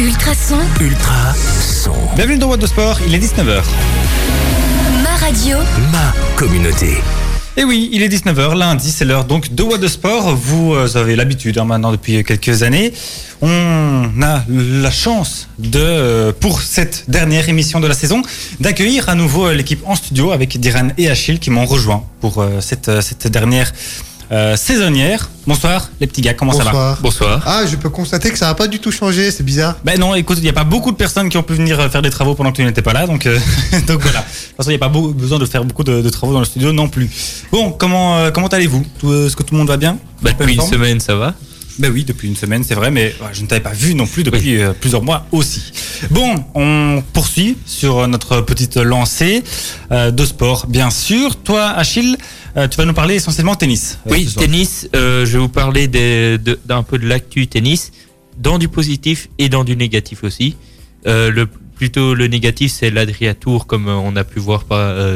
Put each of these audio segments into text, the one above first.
Ultrason, Ultra son. Bienvenue dans What de Sport, il est 19h. ma radio, Ma communauté. Et oui, il est 19h, lundi, c'est l'heure donc de What de Sport. Vous euh, avez l'habitude hein, maintenant depuis quelques années. On a la chance de, euh, pour cette dernière émission de la saison, d'accueillir à nouveau euh, l'équipe en studio avec Diran et Achille qui m'ont rejoint pour cette, cette dernière euh, saisonnière. Bonsoir les petits gars, comment ça va Bonsoir. Bonsoir. Ah, je peux constater que ça n'a pas du tout changé, c'est bizarre. Ben non, écoute, il n'y a pas beaucoup de personnes qui ont pu venir euh, faire des travaux pendant que tu n'étais pas là, donc, euh, donc voilà. De toute façon, il n'y a pas beau- besoin de faire beaucoup de, de travaux dans le studio non plus. Bon, comment, euh, comment allez-vous? Tout, euh, Est-ce que tout le monde va bien? Bah, depuis une semaine, ça va. Ben oui, depuis une semaine, c'est vrai, mais ouais, je ne t'avais pas vu non plus depuis euh, plusieurs mois aussi. Bon, on poursuit sur notre petite lancée euh, de sport, bien sûr. Toi, Achille, euh, tu vas nous parler essentiellement tennis. Oui, tennis, euh, je vais vous parler d'un peu de l'actu tennis, dans du positif et dans du négatif aussi. Euh, le, plutôt le négatif, c'est l'Adria Tour, comme on a pu voir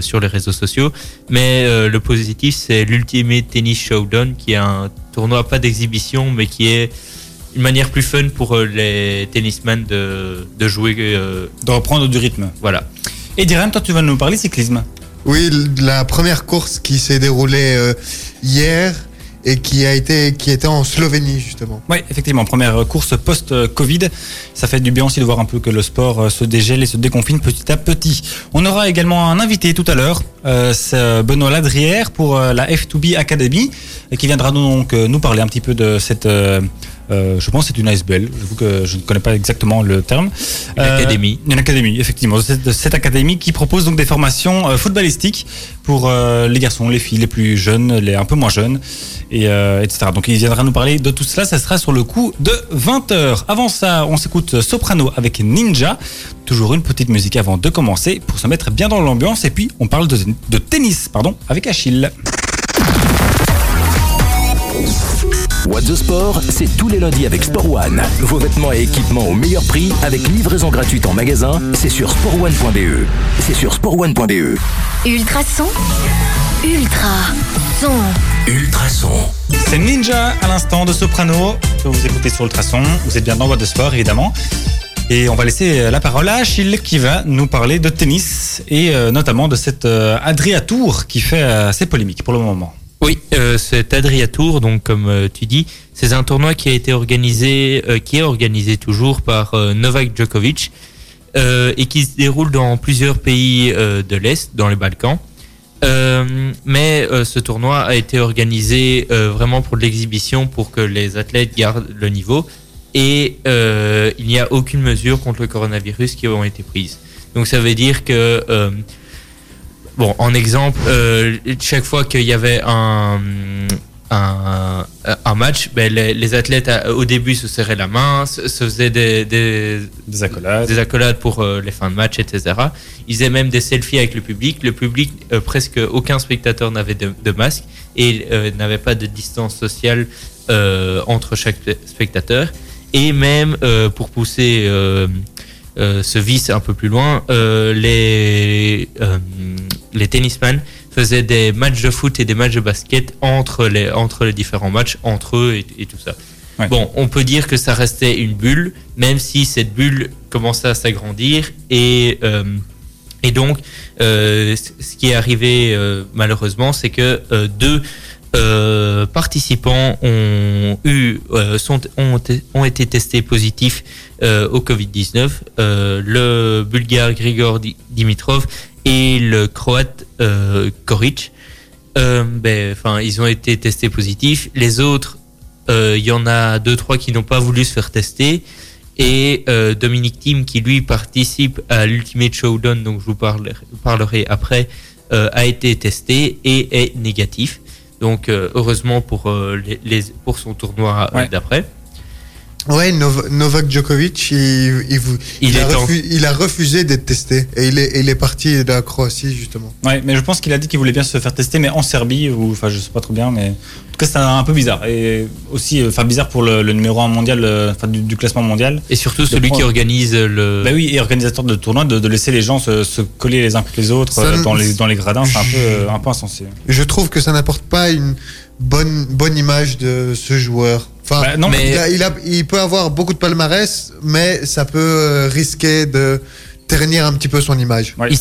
sur les réseaux sociaux. Mais le positif, c'est l'Ultimate Tennis Showdown, qui est un tournoi pas d'exhibition, mais qui est une manière plus fun pour les tennismen de, de jouer. De reprendre du rythme. voilà. Et Diran, toi, tu vas nous parler cyclisme. Oui, la première course qui s'est déroulée euh, hier et qui a été qui était en Slovénie justement. Oui, effectivement, première course post-Covid. Ça fait du bien aussi de voir un peu que le sport euh, se dégèle et se déconfine petit à petit. On aura également un invité tout à l'heure, c'est euh, Benoît Ladrière pour euh, la F2B Academy, qui viendra donc euh, nous parler un petit peu de cette... euh, euh, je pense que c'est une ASBL, j'avoue que je ne connais pas exactement le terme. Une académie. Une académie, effectivement. C'est de cette académie qui propose donc des formations euh, footballistiques pour euh, les garçons, les filles, les plus jeunes, les un peu moins jeunes, et, euh, etc. Donc il viendra nous parler de tout cela, ça sera sur le coup de 20h. Avant ça, on s'écoute Soprano avec Ninja. Toujours une petite musique avant de commencer pour se mettre bien dans l'ambiance, et puis on parle de, de tennis pardon, avec Achille. What the Sport, c'est tous les lundis avec Sport One. Vos vêtements et équipements au meilleur prix avec livraison gratuite en magasin. C'est sur sportone.be. C'est sur sportone.be. Ultrason, Ultra son, Ultra son. C'est Ninja à l'instant de Soprano que vous écoutez sur Ultrason. Vous êtes bien dans Voix de Sport évidemment. Et on va laisser la parole à Achille qui va nous parler de tennis et euh, notamment de cette euh, Adria Tour qui fait euh, assez polémique pour le moment. Oui, euh, c'est Adria Tour, donc comme euh, tu dis, c'est un tournoi qui a été organisé, euh, qui est organisé toujours par euh, Novak Djokovic euh, et qui se déroule dans plusieurs pays euh, de l'Est, dans les Balkans. Euh, mais euh, ce tournoi a été organisé euh, vraiment pour de l'exhibition, pour que les athlètes gardent le niveau. Et il n'y a aucune mesure contre le coronavirus qui ont été prises. Donc ça veut dire que Bon, en exemple, chaque fois qu'il y avait un, un, un match, ben, les, les athlètes à- au début se serraient la main, se, se faisaient des, des, Des accolades. des accolades pour euh, les fins de match, etc. Ils faisaient même des selfies avec le public. Le public, euh, presque aucun spectateur n'avait de, de masque et euh, n'avait pas de distance sociale euh, entre chaque spectateur. Et même euh, pour pousser euh, euh, ce vice un peu plus loin, euh, les, euh, les tennisman faisaient des matchs de foot et des matchs de basket entre les, entre les différents matchs, entre eux et, et tout ça. Ouais. Bon, on peut dire que ça restait une bulle, même si cette bulle commençait à s'agrandir et euh, et donc, euh, ce qui est arrivé euh, malheureusement, c'est que deux participants ont eu sont ont, ont été testés positifs au Covid-19. Euh, le Bulgare Grigor Di- Dimitrov et le Croate euh, Koric. Euh, ben, enfin, ils ont été testés positifs. Les autres, euh, il y en a deux trois qui n'ont pas voulu se faire tester. Et euh, Dominique Thiem, qui lui participe à l'Ultimate Showdown, donc je vous parlerai, parlerai après, euh, a été testé et est négatif. Donc euh, heureusement pour, euh, les, les- pour son tournoi Ouais. d'après. Ouais, Nov- Novak Djokovic, il, il, vou- Il il a, est en- refu- il a refusé d'être testé et il est, il est parti de la Croatie justement. Ouais, mais je pense qu'il a dit qu'il voulait bien se faire tester, mais en Serbie, ou enfin, je sais pas trop bien, mais en tout cas, c'est un peu bizarre. Et aussi, euh, enfin, bizarre pour le, le numéro 1 mondial, euh, enfin, du, du classement mondial. Et surtout celui qui organise le... Bah oui, et organisateur de tournoi, de, de laisser les gens se, se coller les uns contre les autres Ça euh, dans, les, dans les gradins, c'est un peu, un peu insensé. Je trouve que ça n'apporte pas une bonne, bonne image de ce joueur. Enfin, Bah, non, mais- il, a- il, a- il peut avoir beaucoup de palmarès, mais ça peut euh, risquer de ternir un petit peu son image. Ouais, Il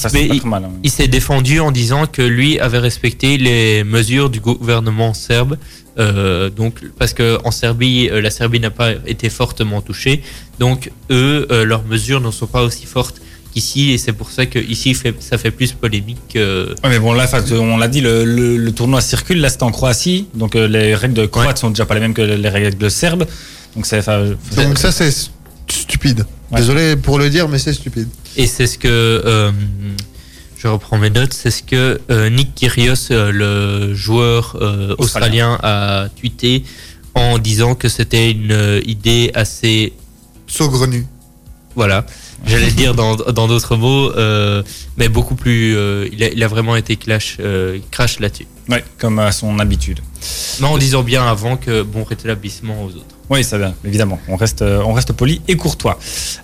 hein. Il s'est défendu en disant que lui avait respecté les mesures du gouvernement serbe. euh, donc, parce que en Serbie, euh, la Serbie n'a pas été fortement touchée. Donc, eux, euh, leurs mesures ne sont pas aussi fortes qu'ici. Et c'est pour ça que ici, fait- ça fait plus polémique. que- Ouais, mais bon, là, on l'a dit, le, le- le tournoi circule. Là, c'était en Croatie. Donc, euh, les règles de croate sont déjà pas les mêmes que les règles serbes. Donc, c'est. enfin, c'est- Donc ça, c'est st- stupide. Ouais. Désolé pour le dire, mais c'est stupide. Et c'est ce que euh, je reprends mes notes, c'est ce que euh, Nick Kyrgios, le joueur euh, australien, a tweeté en disant que c'était une idée assez, Saugrenu. voilà, j'allais dire dans dans d'autres mots, euh, mais beaucoup plus, euh, il, a, il a vraiment été clash, euh, crash là-dessus. ouais, comme à son habitude. Mais en disant bien avant que bon rétablissement aux autres. Oui, ça va, évidemment. On reste, euh, on reste poli et courtois.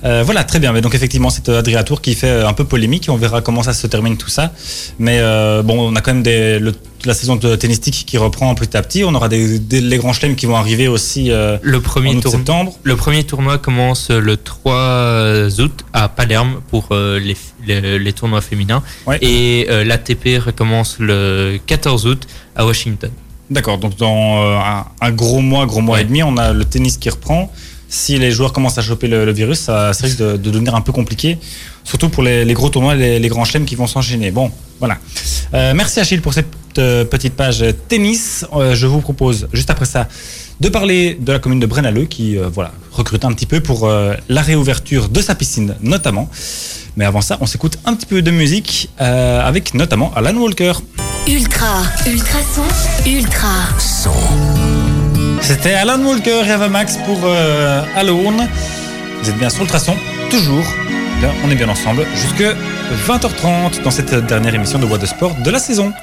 Euh, voilà, très bien. Mais donc, effectivement, c'est euh, Adria Tour qui fait un peu polémique. On verra comment ça se termine tout ça. Mais euh, bon, on a quand même des, le- la saison de tennistique qui reprend petit à petit. On aura des, des- les grands chelems qui vont arriver aussi euh, Le en premier août, tour, septembre. Le premier tournoi commence le 3 août à Palerme pour les, les, les tournois féminins. Ouais. Et l'ATP recommence le 14 août à Washington. D'accord. Donc, dans euh, un, un gros mois, gros mois Ouais. et demi, on a le tennis qui reprend. Si les joueurs commencent à choper le, le virus, ça, ça risque de, de devenir un peu compliqué. Surtout pour les, les gros tournois, les, les grands chelems qui vont s'enchaîner. Bon, voilà. Euh, merci Achille pour cette euh, petite page tennis. Euh, je vous propose, juste après ça, de parler de la commune de Brennaleux qui voilà, recrute un petit peu pour la réouverture de sa piscine notamment. Mais avant ça, on s'écoute un petit peu de musique avec notamment Alan Walker. Ultra, ultra son, ultra. C'était Alan Walker et Ava Max pour euh, Alone. Vous êtes bien sur Ultrason, toujours. On est bien ensemble jusque 20h30 dans cette dernière émission de Voix de Sport de la saison.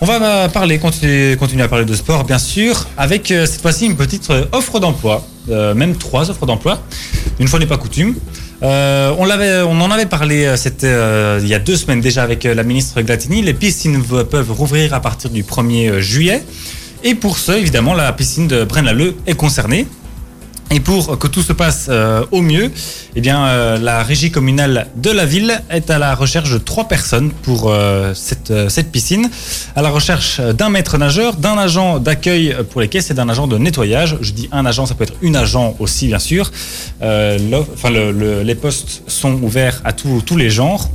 On va parler, continuer, continuer à parler de sport, bien sûr, avec euh, cette fois-ci une petite euh, offre d'emploi, euh, même trois offres d'emploi. Une fois n'est pas coutume. Euh, on, en avait parlé euh, euh, il y a deux semaines déjà avec la ministre Glatini. Les piscines peuvent rouvrir à partir du 1er juillet. Et pour ce, évidemment, la piscine de Braine-l'Alleud est concernée. Et pour que tout se passe euh, au mieux, eh bien, euh, la régie communale de la ville est à la recherche de trois personnes pour euh, cette, cette piscine, à la recherche d'un maître nageur, d'un agent d'accueil pour les caisses et d'un agent de nettoyage. Je dis un agent, ça peut être une agent aussi, bien sûr. Les postes sont ouverts à tous les genres.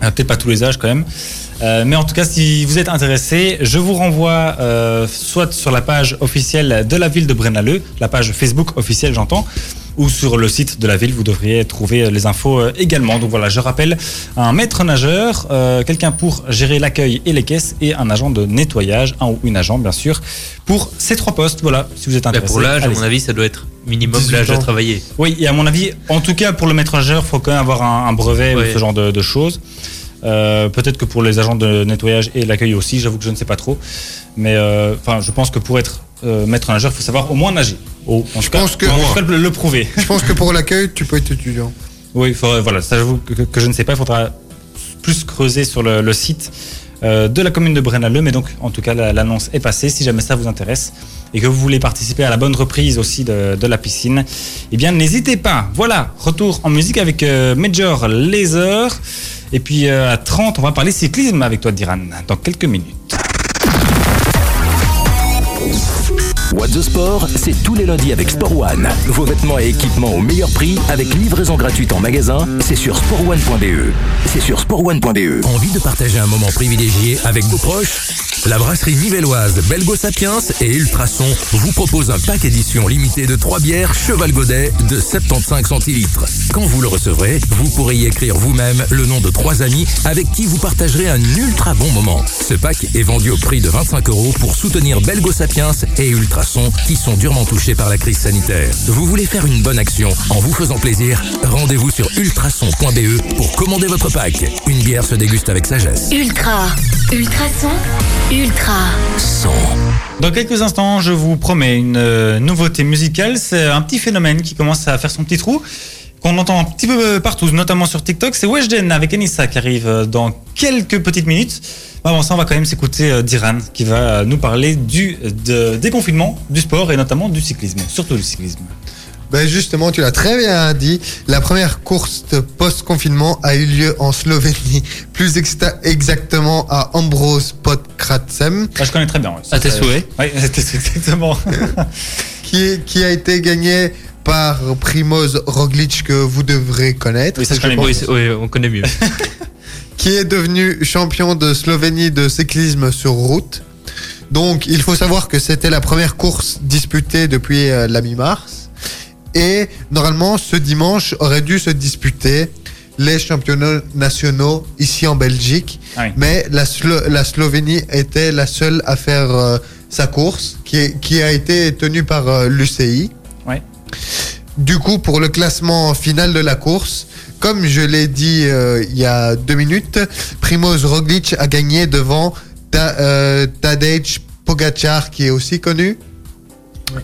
Peut-être pas tous les âges quand même. Euh, mais en tout cas, si vous êtes intéressé, je vous renvoie euh, soit sur la page officielle de la ville de Brennaleux, la page Facebook officielle, j'entends, ou sur le site de la ville, vous devriez trouver les infos euh, également. Donc voilà, je rappelle, un maître nageur, euh, quelqu'un pour gérer l'accueil et les caisses, et un agent de nettoyage, un ou une agent bien sûr, pour ces trois postes. Voilà, si vous êtes Bah, intéressé. pour l'âge, à mon avis, ça doit être minimum 18 l'âge de travailler. Oui, et à mon avis, en tout cas pour le maître nageur, il faut quand même avoir un, un brevet Ouais. ou ce genre de, de choses. Euh, Peut-être que pour les agents de nettoyage et l'accueil aussi, j'avoue que je ne sais pas trop. Mais euh, enfin, je pense que pour être euh, maître nageur, il faut savoir au moins nager. Au- en tout cas, pense que- en tout cas, le, le prouver. Je pense que pour l'accueil, tu peux être étudiant. Oui, faudrait- voilà, ça j'avoue que, que je ne sais pas. Il faudra plus creuser sur le, le site de la commune de Brennaleux. Mais donc, en tout cas, la- l'annonce est passée. Si jamais ça vous intéresse et que vous voulez participer à la bonne reprise aussi de, de la piscine, eh bien, n'hésitez pas. Voilà, retour en musique avec euh, Major Laser. Et puis euh, à 30, on va parler cyclisme avec toi, Diran, dans quelques minutes. The Sport, c'est tous les lundis avec Sport One. Vos vêtements et équipements au meilleur prix avec livraison gratuite en magasin, c'est sur sportone.be. C'est sur sportone.be. Envie de partager un moment privilégié avec vos proches? La brasserie nivelloise Belgo Sapiens et Ultrason vous propose un pack édition limité de 3 bières Cheval Godet de 75 centilitres. Quand vous le recevrez, vous pourrez y écrire vous-même le nom de trois amis avec qui vous partagerez un ultra bon moment. Ce pack est vendu au prix de 25 euros pour soutenir Belgo Sapiens et Ultrason qui sont durement touchés par la crise sanitaire. Vous voulez faire une bonne action en vous faisant plaisir? Rendez-vous sur ultrason.be pour commander votre pack. Une bière se déguste avec sagesse. Ultra, ultra son, ultra. Dans quelques instants, je vous promets une euh, nouveauté musicale. C'est un petit phénomène qui commence à faire son petit trou, qu'on entend un petit peu partout, notamment sur TikTok, c'est Weshden avec Anissa qui arrive euh, dans quelques petites minutes. Mais Avant ça, on va quand même s'écouter euh, Diran qui va nous parler du de- déconfinement, du sport et notamment du cyclisme, surtout du cyclisme. Ben justement, tu l'as très bien dit. La première course de post-confinement a eu lieu en Slovénie, plus exactement à Ambros Podkracem, Ah, je connais très bien. À tes Ça, souhaits. Oui, c'était exactement. qui, qui a été gagné par Primoz Roglic que vous devrez connaître. Oui, ça, je je connais pense. Oui, c'est- oui, on connaît mieux. qui est devenu champion de Slovénie de cyclisme sur route. Donc, il faut savoir que c'était la première course disputée depuis euh, la mi-mars. Et normalement, ce dimanche aurait dû se disputer les championnats nationaux ici en Belgique. Ah oui. Mais la, Slo- la Slovénie était la seule à faire euh, sa course, qui, est- qui a été tenue par euh, l'UCI. Ouais. Du coup, pour le classement final de la course, comme je l'ai dit euh, il y a deux minutes, Primoz Roglic a gagné devant euh, Tadej Pogacar, qui est aussi connu.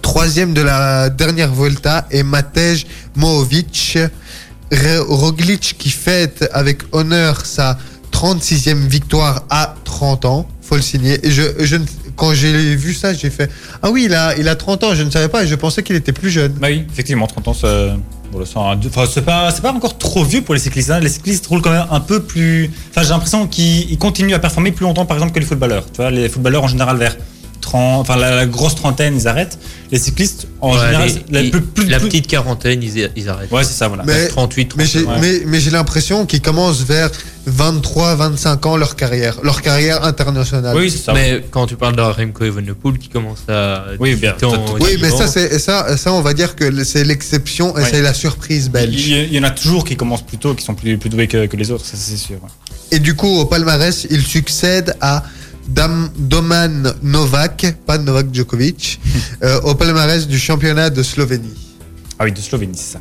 Troisième de la dernière Volta et Matej Mohovic. Roglic qui fête avec honneur sa 36e victoire à 30 ans. Faut le signer. Je, je, quand j'ai vu ça, j'ai fait Ah oui, il a, il a 30 ans. Je ne savais pas et je pensais qu'il était plus jeune. Bah oui, effectivement, 30 ans, ça- un- enfin, c'est pas, pas encore trop vieux pour les cyclistes. hein. Les cyclistes roulent quand même un peu plus. Enfin, j'ai l'impression qu'ils ils continuent à performer plus longtemps, par exemple, que les footballeurs. Tu vois, les footballeurs en général vers 30, enfin la, la grosse trentaine, ils arrêtent. Les cyclistes en Ouais, général, les- la, ils- plus- plus- la plus- petite quarantaine, ils, ils arrêtent. Ouais, c'est ça, voilà. Mais- 38, Mais j'ai, 39. mais, mais j'ai l'impression qu'ils commencent vers 23, 25 ans leur carrière, leur carrière internationale. oui, c'est ça. Mais quand tu parles de Remco Evenepoel qui commence à. Oui, bien, 18 ans, Oui, mais 19 ça, c'est, ça, ça, on va dire que c'est l'exception et Ouais. c'est la surprise belge. il y en a toujours qui commencent plus tôt, qui sont plus, plus doués que, que les autres, ça c'est sûr. Et du coup, au palmarès, il succède à Dam, Doman Novak, pas Novak Djokovic, euh, au palmarès du championnat de Slovénie. Ah oui, de Slovénie, c'est ça.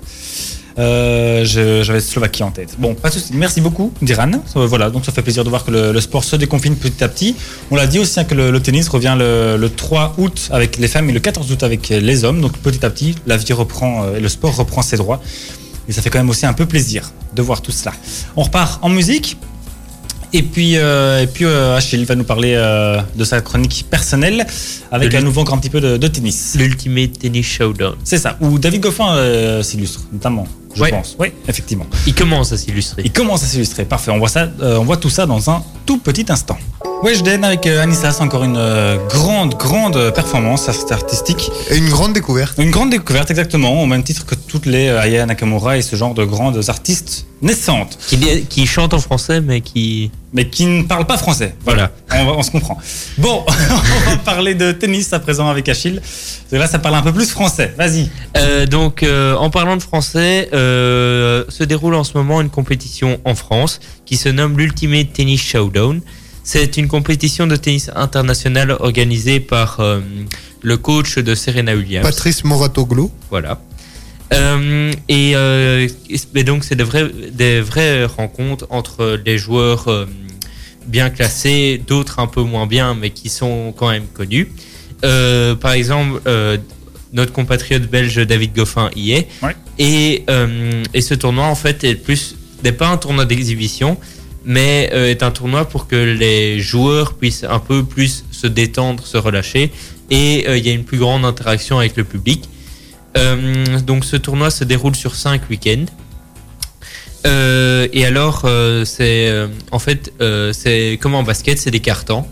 Euh, J'avais Slovaquie en tête. Bon, pas de souci. Merci beaucoup, Diran. Euh, voilà, donc ça fait plaisir de voir que le, le sport se déconfine petit à petit. On l'a dit aussi hein, que le, le tennis revient le, le 3 août avec les femmes et le 14 août avec les hommes. Donc petit à petit, la vie reprend euh, et le sport reprend ses droits. Et ça fait quand même aussi un peu plaisir de voir tout cela. On repart en musique. Et puis, euh, et puis euh, Achille va nous parler euh, de sa chronique personnelle avec lui- nouveau encore un petit peu de, de tennis. L'Ultimate Tennis Showdown. C'est ça, où David Goffin euh, s'illustre, notamment, je Ouais. pense. Oui, effectivement. Il commence à s'illustrer. Il commence à s'illustrer. Parfait, on voit, ça, euh, on voit tout ça dans un tout petit instant. Weshden avec Anissa, c'est encore une grande, grande performance art- artistique. Et une grande découverte. Une grande découverte, exactement, au même titre que toutes les Aya Nakamura et ce genre de grandes artistes naissantes, Qui, qui chante en français, mais qui. Mais qui ne parlent pas français. Voilà. On, va- on se comprend. Bon, on va parler de tennis à présent avec Achille. Parce que Là, ça parle un peu plus français. Vas-y. Euh, donc, euh, en parlant de français, euh, se déroule en ce moment une compétition en France qui se nomme l'Ultimate Tennis Showdown. C'est une compétition de tennis international organisée par euh, le coach de Serena Williams. Patrice Moratoglou. Voilà. Euh, et, euh, et donc, c'est des vraies, des vraies rencontres entre les joueurs euh, bien classés, d'autres un peu moins bien, mais qui sont quand même connus. Par exemple, notre compatriote belge David Goffin y est. Ouais. Et, et ce tournoi, en fait, est plus n'est pas un tournoi d'exhibition, mais est un tournoi pour que les joueurs puissent un peu plus se détendre, se relâcher, et il y a une plus grande interaction avec le public. Euh, donc ce tournoi se déroule sur 5 week-ends. Euh, et alors, euh, c'est en fait, c'est comme en basket, c'est des cartons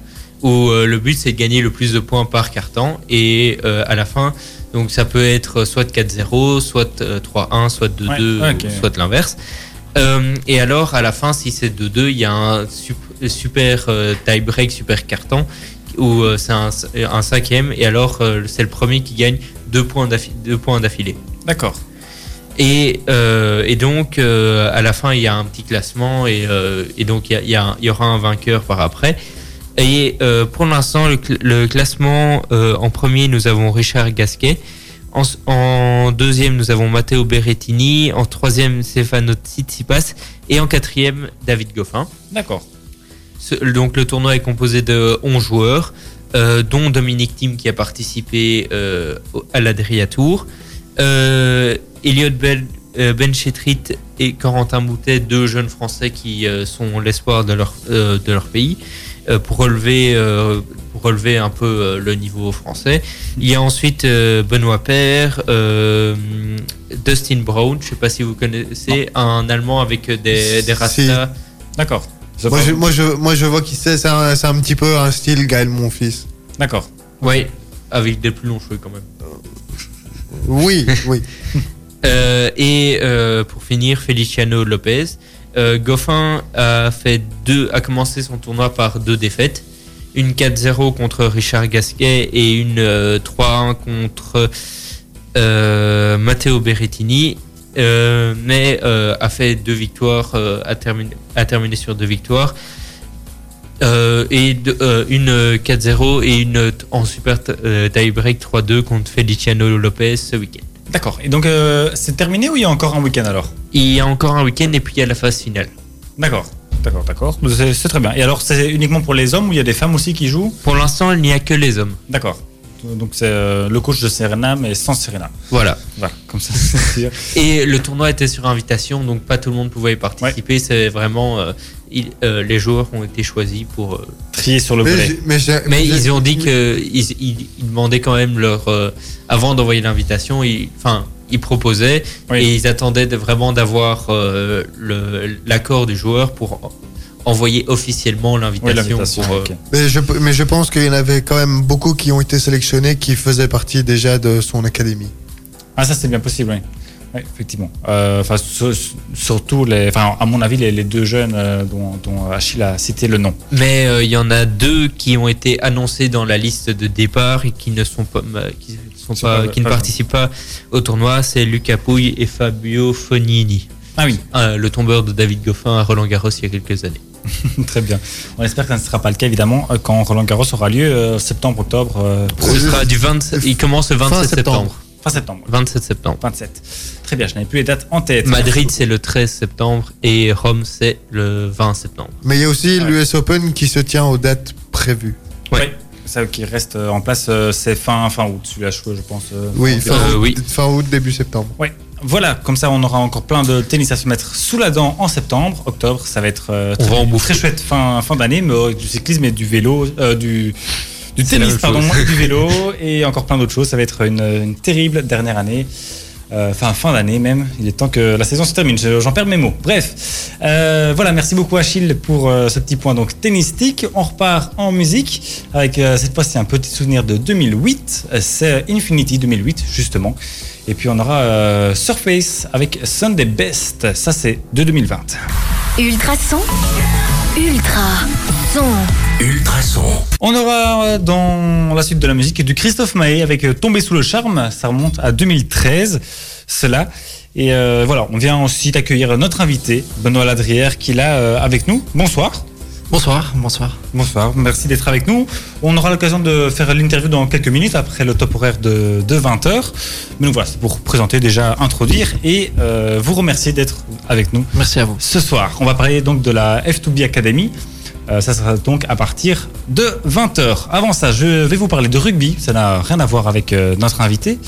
où le but c'est de gagner le plus de points par carton et à la fin, donc ça peut être soit 4-0, soit euh, 3-1, soit 2-2, Ouais, ok. ou soit l'inverse. Et alors, à la fin, si c'est 2-2, il y a un sup- super tie-break, super carton, où c'est un, un cinquième, et alors c'est le premier qui gagne deux points d'affi- deux points d'affilée. D'accord. Et, euh, et donc, euh, à la fin, il y a un petit classement, et, euh, et donc il y, a- il y aura un vainqueur par après. Et pour l'instant, le, cl- le classement, en premier, nous avons Richard Gasquet. En, deuxième, nous avons Matteo Berrettini. En troisième, Stefano Tsitsipas. Et en quatrième, David Goffin. D'accord. Donc le tournoi est composé de 11 joueurs, euh, dont Dominique Thiem qui a participé euh, à l'Adria Tour. Euh, Elliot Bell, Ben Chetrit et Corentin Moutet, deux jeunes Français qui sont l'espoir de leur, de leur pays, pour, relever, pour relever un peu le niveau français. Il y a ensuite Benoît Père, Dustin Brown, je ne sais pas si vous connaissez, un Allemand avec des, des rastas. D'accord. Moi je, moi, je, moi, je vois qui c'est. C'est un, petit peu un style Gaël, mon fils. D'accord. Oui, avec des plus longs cheveux quand même. Oui, oui. Euh, et euh, pour finir, Feliciano Lopez. Euh, Goffin a, fait deux, a commencé son tournoi par deux défaites. Une 4-0 contre Richard Gasquet et une euh, 3-1 contre euh, Matteo Berrettini. Euh, mais euh, a fait deux victoires, euh, a, terminé, a terminé sur deux victoires. Et de- une euh, 4-0 et une en super tie-break 3-2 contre Feliciano Lopez ce week-end. D'accord. Et donc, c'est terminé ou il y a encore un week-end alors? Il y a encore un week-end et puis il y a la phase finale. D'accord. D'accord, d'accord. C'est c'est très bien. Et alors, c'est uniquement pour les hommes ou il y a des femmes aussi qui jouent? Pour l'instant, il n'y a que les hommes. D'accord. Donc, c'est euh, le coach de Serena, mais sans Serena. Voilà. Voilà, comme ça. Et le tournoi était sur invitation, donc pas tout le monde pouvait y participer. C'est vraiment euh, il- euh, les joueurs ont été choisis pour. euh, Trier sur le volet. mais, ils ont dit que ils, ils- ils demandaient quand même leur euh, avant d'envoyer l'invitation, ils- enfin ils proposaient Oui. et ils attendaient de- vraiment d'avoir euh, l'accord du joueur pour envoyer officiellement Oui, l'invitation. l'invitation. pour, euh. Mais je, mais je pense qu'il y en avait quand même beaucoup qui ont été sélectionnés qui faisaient partie déjà de son académie. Ah, ça, c'est bien possible, oui. Oui, effectivement. Euh, Enfin, sur- surtout, les, enfin, à mon avis, les, les deux jeunes euh, dont, dont Achille a cité le nom. Mais euh, il y en a deux qui ont été annoncés dans la liste de départ et qui ne sont pas, qui sont Sont pas, pas- qui ne pas participent pas au tournoi. C'est Luca Pouille et Fabio Fognini, Ah oui, euh, le tombeur de David Goffin à Roland Garros il y a quelques années. très bien. On espère que ça ne sera pas le cas, évidemment, euh, quand Roland Garros aura lieu, euh, septembre, octobre, euh, Ce sera du 20, il commence le 27 septembre. septembre. fin septembre. 27 septembre. 27. Très bien, je n'avais plus les dates en tête. Madrid c'est le 13 septembre et Rome c'est le 20 septembre. Mais il y a aussi Ouais. l'US Open qui se tient aux dates prévues. Oui, Ouais. ça qui reste en place, c'est fin, fin août, celui-là, je je pense. Oui, fin, Euh, août, oui. fin août, début septembre. Ouais. Voilà, comme ça on aura encore plein de tennis à se mettre sous la dent en septembre, octobre, ça va être euh, très, va chouette fin, fin d'année, mais euh, du cyclisme et du vélo, euh, du, tennis pardon, du vélo et encore plein d'autres choses. Ça va être une, une terrible dernière année. Euh, Enfin, fin d'année même. Il est temps que la saison se termine. Je- J'en perds mes mots. Bref, voilà. Merci beaucoup Achille pour ce petit point donc tennistique. On repart en musique avec cette fois-ci un petit souvenir de 2008. Euh, C'est Infinity 2008 justement. Et puis on aura euh, Surface avec Sunday Best. Ça c'est de 2020. Ultrason. Ultra. Son. Ultrason. On aura euh, dans la suite de la musique du Christophe Maé avec euh, Tomber sous le charme. Ça remonte à 2013, cela. Et euh, voilà, on vient aussi accueillir notre invité, Benoît Ladrière, qui est là euh, avec nous. Bonsoir. Bonsoir, bonsoir. Bonsoir, merci d'être avec nous. On aura l'occasion de faire l'interview dans quelques minutes après le top horaire de, de 20h. Mais donc voilà, c'est pour présenter déjà, introduire et euh, vous remercier d'être avec nous Merci à vous. ce soir. On va parler donc de la F2B Academy. Euh, ça sera donc à partir de 20h. Avant ça, je vais vous parler de rugby. Ça n'a rien à voir avec euh, notre invité.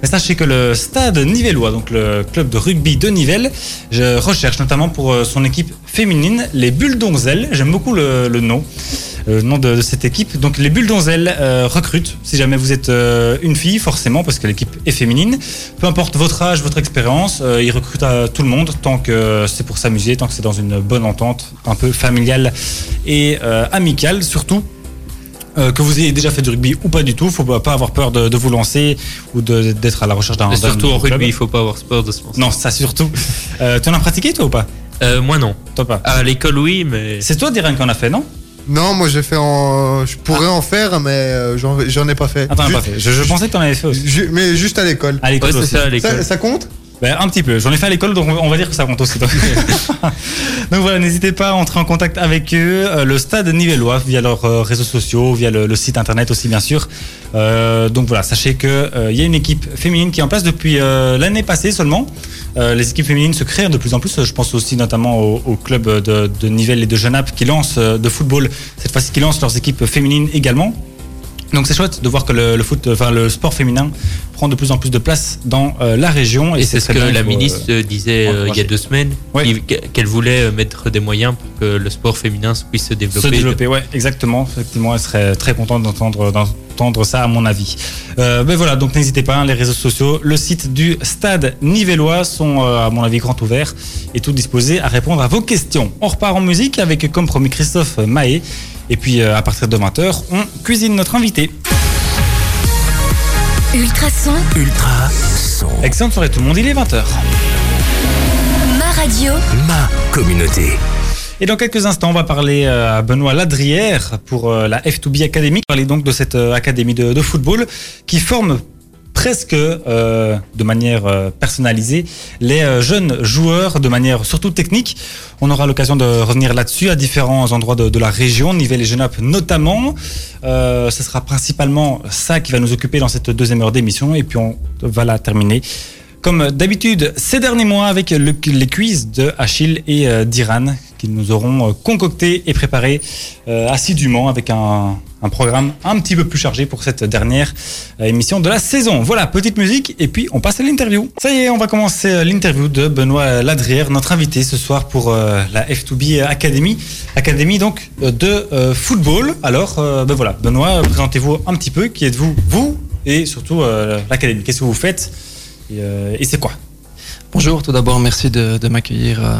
Mais sachez que le stade nivellois, donc le club de rugby de Nivelles, je recherche notamment pour euh, son équipe féminine, les Bulles Donzelles. J'aime beaucoup le nom. Euh, Le nom de, de cette équipe. Donc les Bulles euh, recrutent. Si jamais vous êtes euh, une fille, forcément, parce que l'équipe est féminine. Peu importe votre âge, votre expérience, ils recrutent à tout le monde tant que c'est pour s'amuser, tant que c'est dans une bonne entente, un peu familiale et amicale surtout. Que vous ayez déjà fait du rugby ou pas du tout, faut pas avoir peur de, de vous lancer ou d'être à la recherche d'un. Surtout en rugby, il faut pas avoir peur de se lancer. Non, ça surtout. Euh, tu en as pratiqué toi ou pas? Euh, moi non. Toi pas. À l'école oui, mais C'est toi, Diren, qui en a fait, non? Non, moi j'ai fait en. Je pourrais en faire, mais euh, j'en ai pas fait. Attends, Ju- pas fait. Je, je pensais que tu en avais fait aussi. ju- mais juste à l'école. À l'école ouais, c'est aussi. ça à l'école. Ça, ça compte? Ben, un petit peu. J'en ai fait à l'école, donc on va dire que ça compte aussi. Donc, Donc voilà, n'hésitez pas à entrer en contact avec eux. Euh, le stade nivellois via leurs euh, réseaux sociaux, via le, le site internet aussi, bien sûr. Euh, donc voilà, sachez que euh, y a une équipe féminine qui est en place depuis euh, l'année passée seulement. Les équipes féminines se créent de plus en plus. Je pense aussi notamment au, au club de, de Nivelles et de Genappe qui lancent de football cette fois-ci, qui lancent leurs équipes féminines également. Donc c'est chouette de voir que le, le foot, enfin le sport féminin prend de plus en plus de place dans euh, la région. Et, c'est ce que la ministre euh, disait euh, il y a deux semaines, Ouais. qu'elle voulait mettre des moyens pour que le sport féminin puisse se se développer. développer. Ouais, exactement. Effectivement, elle serait très contente d'entendre d'entendre ça, à mon avis. Mais voilà, donc n'hésitez pas, hein, les réseaux sociaux, le site du Stade Nivellois sont, à mon avis, grand ouverts et tout disposés à répondre à vos questions. On repart en musique avec, comme promis, Christophe Mahé. Et puis, euh, à partir de 20h, on cuisine notre invité. Ultrason, Ultra son. Excellente soirée tout le monde, il est 20h. ma radio, Ma communauté. Et dans quelques instants, on va parler euh, à Benoît Ladrière pour euh, la F2B Academy. Parler donc de cette académie de, de football qui forme presque euh, de manière euh, personnalisée les euh, jeunes joueurs de manière surtout technique. On aura l'occasion de revenir là-dessus à différents endroits de, la région, Nivelles et Genappe notamment. Ce sera principalement ça qui va nous occuper dans cette deuxième heure d'émission et puis on va la terminer comme d'habitude ces derniers mois avec le- les quiz de Achille et d'Iran qu'ils nous auront concocté et préparé assidûment avec un, un programme un petit peu plus chargé pour cette dernière euh, émission de la saison. Voilà, petite musique et puis on passe à l'interview. Ça y est, on va commencer euh, l'interview de Benoît Ladrière, notre invité ce soir pour euh, la F2B Academy. Académie donc euh, de euh, football. Alors, euh, ben voilà, Benoît, présentez-vous un petit peu. Qui êtes-vous, vous? Et surtout euh, l'académie Qu'est-ce que vous faites? Et, euh, c'est quoi? Bonjour, tout d'abord merci de, m'accueillir euh, euh,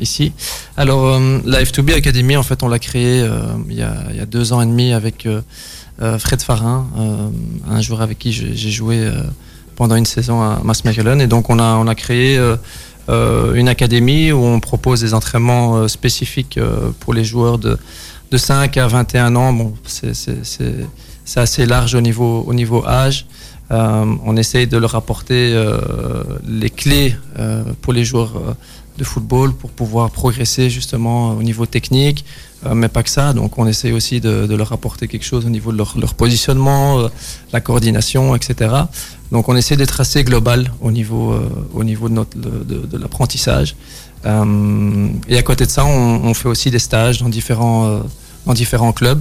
ici. Alors euh, la F2B Academy, en fait, on l'a créée euh, il, y a, deux ans et demi avec euh, euh, Fred Farin, euh, un joueur avec qui j'ai joué euh, pendant une saison à Maasmechelen. Et donc on a, on a créé euh, euh, une académie où on propose des entraînements euh, spécifiques euh, pour les joueurs de, de 5 à 21 ans. Bon, c'est- assez large au niveau, au niveau âge. Euh, on essaye de leur apporter euh, les clés euh, pour les joueurs euh, de football pour pouvoir progresser justement au niveau technique, euh, mais pas que ça. Donc on essaye aussi de, leur apporter quelque chose au niveau de leur, positionnement, euh, la coordination, etc. Donc on essaie d'être assez global au niveau, euh, au niveau de, notre, de, l'apprentissage. Et à côté de ça, on, fait aussi des stages dans différents, dans différents clubs,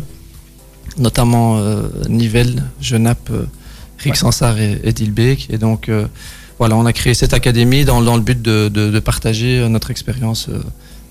notamment Nivelles, Genappe, euh, Rixensart et, et Dilbeek. Et donc, voilà, on a créé cette académie dans, dans le but de, de- de partager euh, notre expérience euh,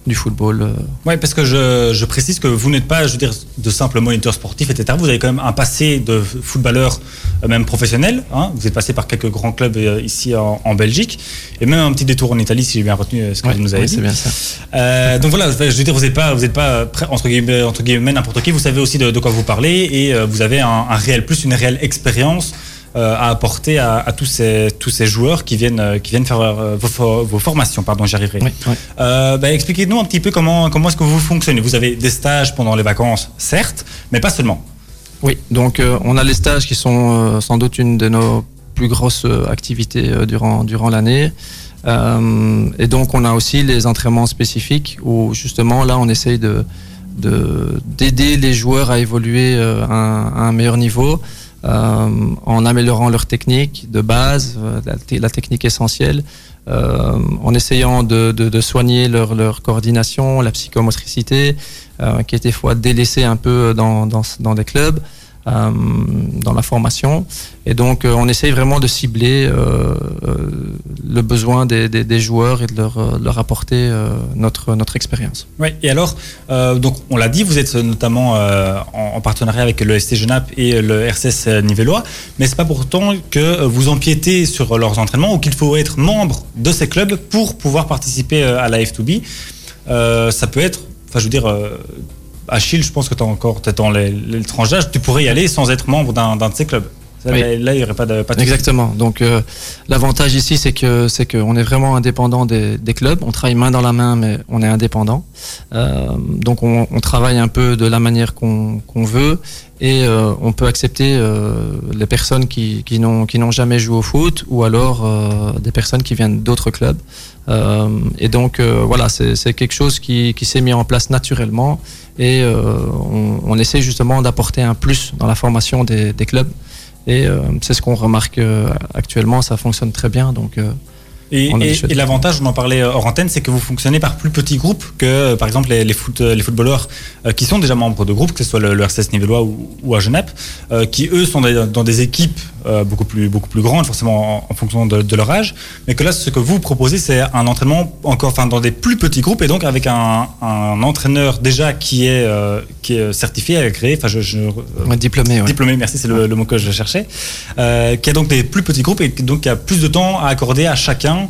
du football. euh. Ouais, parce que je, je précise que vous n'êtes pas, je veux dire, de simple moniteur sportif, etc. Vous avez quand même un passé de footballeur, même professionnel. hein. Vous êtes passé par quelques grands clubs ici en, en Belgique, et même un petit détour en Italie, si j'ai bien retenu ce que Ouais, vous nous avez ouais, dit. c'est bien ça. Euh, donc voilà, je veux dire, vous n'êtes pas, vous êtes pas entre guillemets, entre guillemets n'importe qui. Vous savez aussi de, de quoi vous parlez et vous avez un, un réel plus, une réelle expérience à apporter à, à tous ces tous ces joueurs qui viennent euh, qui viennent faire euh, vos, for- vos formations. Pardon, j'y arriverai. Oui, oui. Euh, bah, Expliquez-nous un petit peu comment comment est-ce que vous fonctionnez. Vous avez des stages pendant les vacances, certes, mais pas seulement. Oui, donc euh, on a les stages qui sont euh, sans doute une de nos plus grosses euh, activités euh, durant, durant l'année. Euh, et donc on a aussi les entraînements spécifiques où justement là on essaye de de- d'aider les joueurs à évoluer euh, à, un, à un meilleur niveau euh, en améliorant leur technique de base, euh, la, te- la technique essentielle, euh, en essayant de, de- de soigner leur, leur coordination, la psychomotricité, euh, qui est des fois délaissée un peu dans, dans, dans des clubs, euh, dans la formation. Et donc, euh, on essaye vraiment de cibler euh, euh, le besoin des, joueurs et de leur, euh, leur apporter euh, notre, notre expérience. Ouais. Et alors, euh, donc on l'a dit, vous êtes notamment euh, en, en partenariat avec le ST Genappe et le RCS Nivellois, mais c'est pas pourtant que vous empiétez sur leurs entraînements ou qu'il faut être membre de ces clubs pour pouvoir participer euh, à la F2B. Euh, ça peut être, enfin je veux dire, euh, Achille, je pense que tu as encore, t'es dans d'âge, tu pourrais y aller sans être membre d'un de ces clubs. Ça, Oui. Là, il n'y aurait pas de, pas de. Exactement. Donc euh, l'avantage ici, c'est que c'est qu'on est vraiment indépendant des, des clubs. On travaille main dans la main, mais on est indépendant. Euh, donc on, on travaille un peu de la manière qu'on qu'on veut et euh, on peut accepter euh, les personnes qui, qui n'ont qui n'ont jamais joué au foot ou alors euh, des personnes qui viennent d'autres clubs. Euh, et donc euh, voilà, c'est c'est quelque chose qui, qui s'est mis en place naturellement et euh, on, on essaie justement d'apporter un plus dans la formation des, des clubs. Et euh, c'est ce qu'on remarque euh, actuellement, ça fonctionne très bien. Donc, euh, Et, l'avantage, on en parlait hors antenne, c'est que vous fonctionnez par plus petits groupes que, euh, par exemple, les, les, foot- les footballeurs euh, qui sont déjà membres de groupes, que ce soit le, le RCS Nivellois ou, ou à euh, qui eux sont dans des équipes euh, beaucoup plus beaucoup plus grandes, forcément en, en fonction de, de leur âge. Mais que là, ce que vous proposez, c'est un entraînement encore, enfin, dans des plus petits groupes et donc avec un, un entraîneur déjà qui est euh, qui est certifié, agréé. Enfin, je, je Ouais, diplômé, ouais. diplômé, merci, c'est le, le mot que je cherchais, euh, qui a donc des plus petits groupes et donc qui a plus de temps à accorder à chacun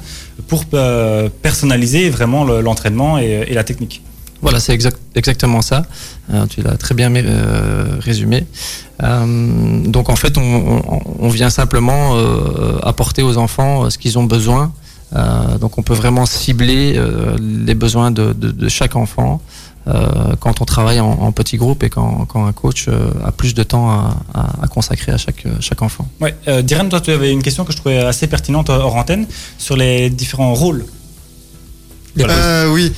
pour euh, personnaliser vraiment le- l'entraînement et, la technique. Voilà, c'est exact- exactement ça. Euh, tu l'as très bien euh, résumé. Donc en fait, on, vient simplement apporter aux enfants ce qu'ils ont besoin. Donc on peut vraiment cibler les besoins de chaque enfant euh, quand on travaille en, en petit groupe et quand, quand un coach euh, a plus de temps à, à- à consacrer à chaque, chaque enfant. Ouais, euh, Diren, toi, tu avais une question que je trouvais assez pertinente euh, hors antenne sur les différents rôles, Voilà. Euh, oui.